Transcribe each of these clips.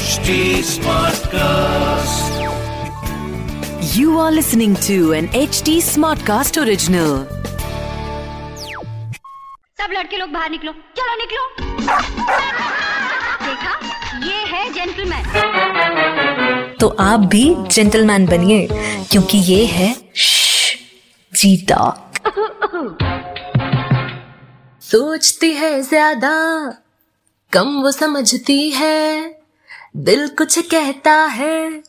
HD Smartcast. You are listening to an HD Smartcast original. सब लड़के लोग बाहर निकलो। चलो निकलो। देखा? ये है जेंटलमैन तो आप भी जेंटलमैन बनिए क्योंकि ये है जीता सोचती है ज़्यादा कम वो समझती है। दिल कुछ कहता है,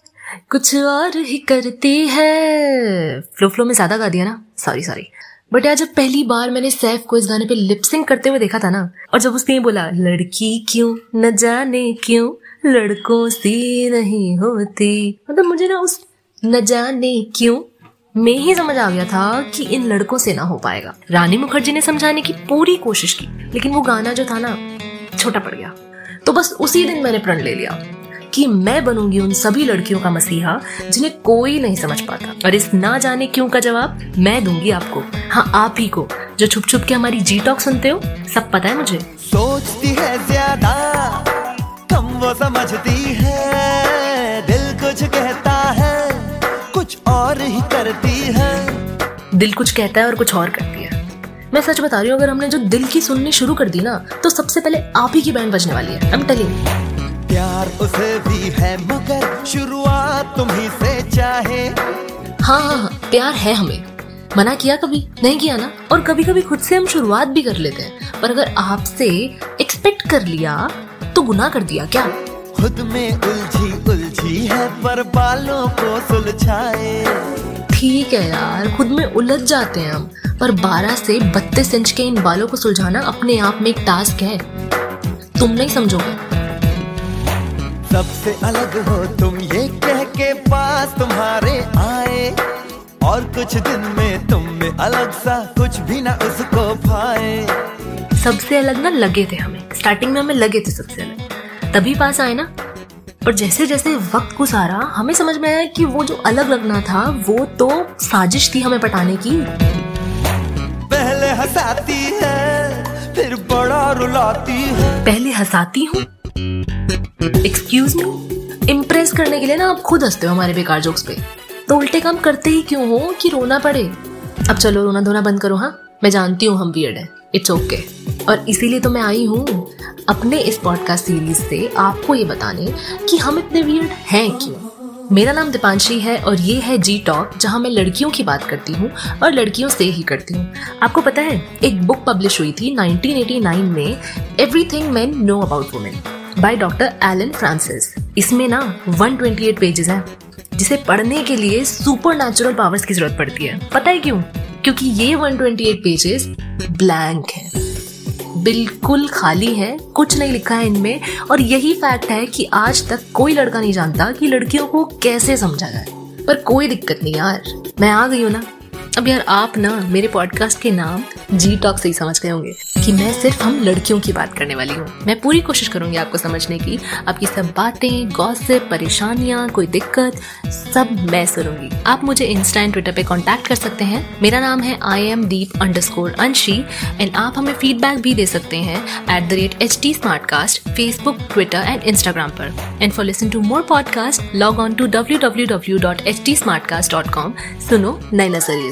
कुछ और ही करती है। फ्लो फ्लो में ज़्यादा गा दिया ना? सॉरी सॉरी बट यार, जब पहली बार मैंने सैफ को इस गाने पे लिपसिंग करते हुए देखा था ना, और जब उसने बोला, लड़की क्यों न जाने क्यों? लड़कों सी नहीं होती। मतलब मुझे ना उस न जाने क्यों में ही समझ आ गया था कि इन लड़कों से ना हो पाएगा। रानी मुखर्जी ने समझाने की पूरी कोशिश की, लेकिन वो गाना जो था ना, छोटा पड़ गया। तो बस उसी दिन मैंने प्रण ले लिया कि मैं बनूँगी उन सभी लड़कियों का मसीहा जिन्हें कोई नहीं समझ पाता। और इस ना जाने क्यों का जवाब मैं दूँगी आपको। हाँ आप ही को जो छुप छुप के हमारी जी टॉक सुनते हो सब पता है मुझे। सोचती है ज़्यादा कम वो समझती है। दिल कुछ कहता है कुछ और ही करती है। दिल कुछ कहता है और कुछ और करती है। मैं सच बता रही हूँ अगर हमने जो दिल की सुननी शुरू कर दी ना तो सबसे पहले आप ही की बैंड बजने वाली है। I'm telling प्यार उसे भी है मगर शुरुआत तुम्ही से चाहे। हाँ हाँ हाँ प्यार है हमें। मना किया कभी? नहीं किया ना? और कभी कभी खुद से हम शुरुआत भी कर लेते हैं। पर अगर आपसे एक्सपेक्ट कर लिया तो गुनाह कर दिया क्या? खुद में उलझी उलझी है पर बालों को सुलझाए। ठीक है यार खुद में उलझ जाते हैं हम। पर 12 से 32 इंच के इन बालों को सुलझाना अपने आप में एक टास्क है। तुम नहीं समझोगे? सबसे अलग हो तुम ये कह के पास तुम्हारे आए। और कुछ दिन में तुम में अलग सा कुछ भी ना उसको पाए सबसे अलग ना लगे थे हमें। स्टार्टिंग में हमें लगे थे सबसे अलग। तभी पास आए ना। पर जैसे जैसे वक्त गुजारा हमें समझ में आया कि वो जो अलग लगना था वो तो साजिश थी हमें पटाने की। हंसाती है, फिर बड़ा रुलाती है। पहले हंसाती हूँ। एक्सक्यूज मी इम्प्रेस करने के लिए ना आप खुद हँसते हो हमारे बेकार जोक्स पे। तो उल्टे काम करते ही क्यों हो कि रोना पड़े? अब चलो, रोना धोना बंद करो हाँ? मैं जानती हूँ हम वियर्ड है। इट्स ओके और इसीलिए तो मैं आई हूँ अपने इस पॉडकास्ट सीरीज़ से आपको ये बताने कि हम इतने वियर्ड हैं क्यों? मेरा नाम दीपांशी है और ये है जी टॉक जहाँ मैं लड़कियों की बात करती हूँ और लड़कियों से ही करती हूँ। आपको पता है, एक बुक पब्लिश हुई थी 1989 में everything man know about women by doctor Alan Francis इसमें ना 128 पेजेस हैं, जिसे पढ़ने के लिए सुपर नेचुरल पावर्स की ज़रूरत पड़ती है। पता है क्यों? क्योंकि ये 128 पेजेस ब्लैंक है। बिल्कुल खाली है, कुछ नहीं लिखा है इनमें, और यही फैक्ट है कि आज तक कोई लड़का नहीं जानता कि लड़कियों को कैसे समझा जाए। पर कोई दिक्कत नहीं यार। मैं आ गई हूँ ना। अब यार आप ना मेरे पॉडकास्ट के नाम जी टॉक से ही समझ गए होंगे कि मैं सिर्फ़ हम लड़कियों की बात करने वाली हूँ। मैं पूरी कोशिश करूँगी आपको समझने की। आपकी सब बातें गॉसिप परेशानियाँ, कोई दिक्कत, सब मैं सुनूँगी। आप मुझे इंस्टा एंड ट्विटर पे कांटेक्ट कर सकते हैं। मेरा नाम है I am Deep under score Anshi and आप हमें फीडबैक भी दे सकते हैं at the rate H T smart cast Facebook Twitter and Instagram पर। And for listen to more podcast log on to W W W dot H T smart cast dot com सुनो नए नज़रिए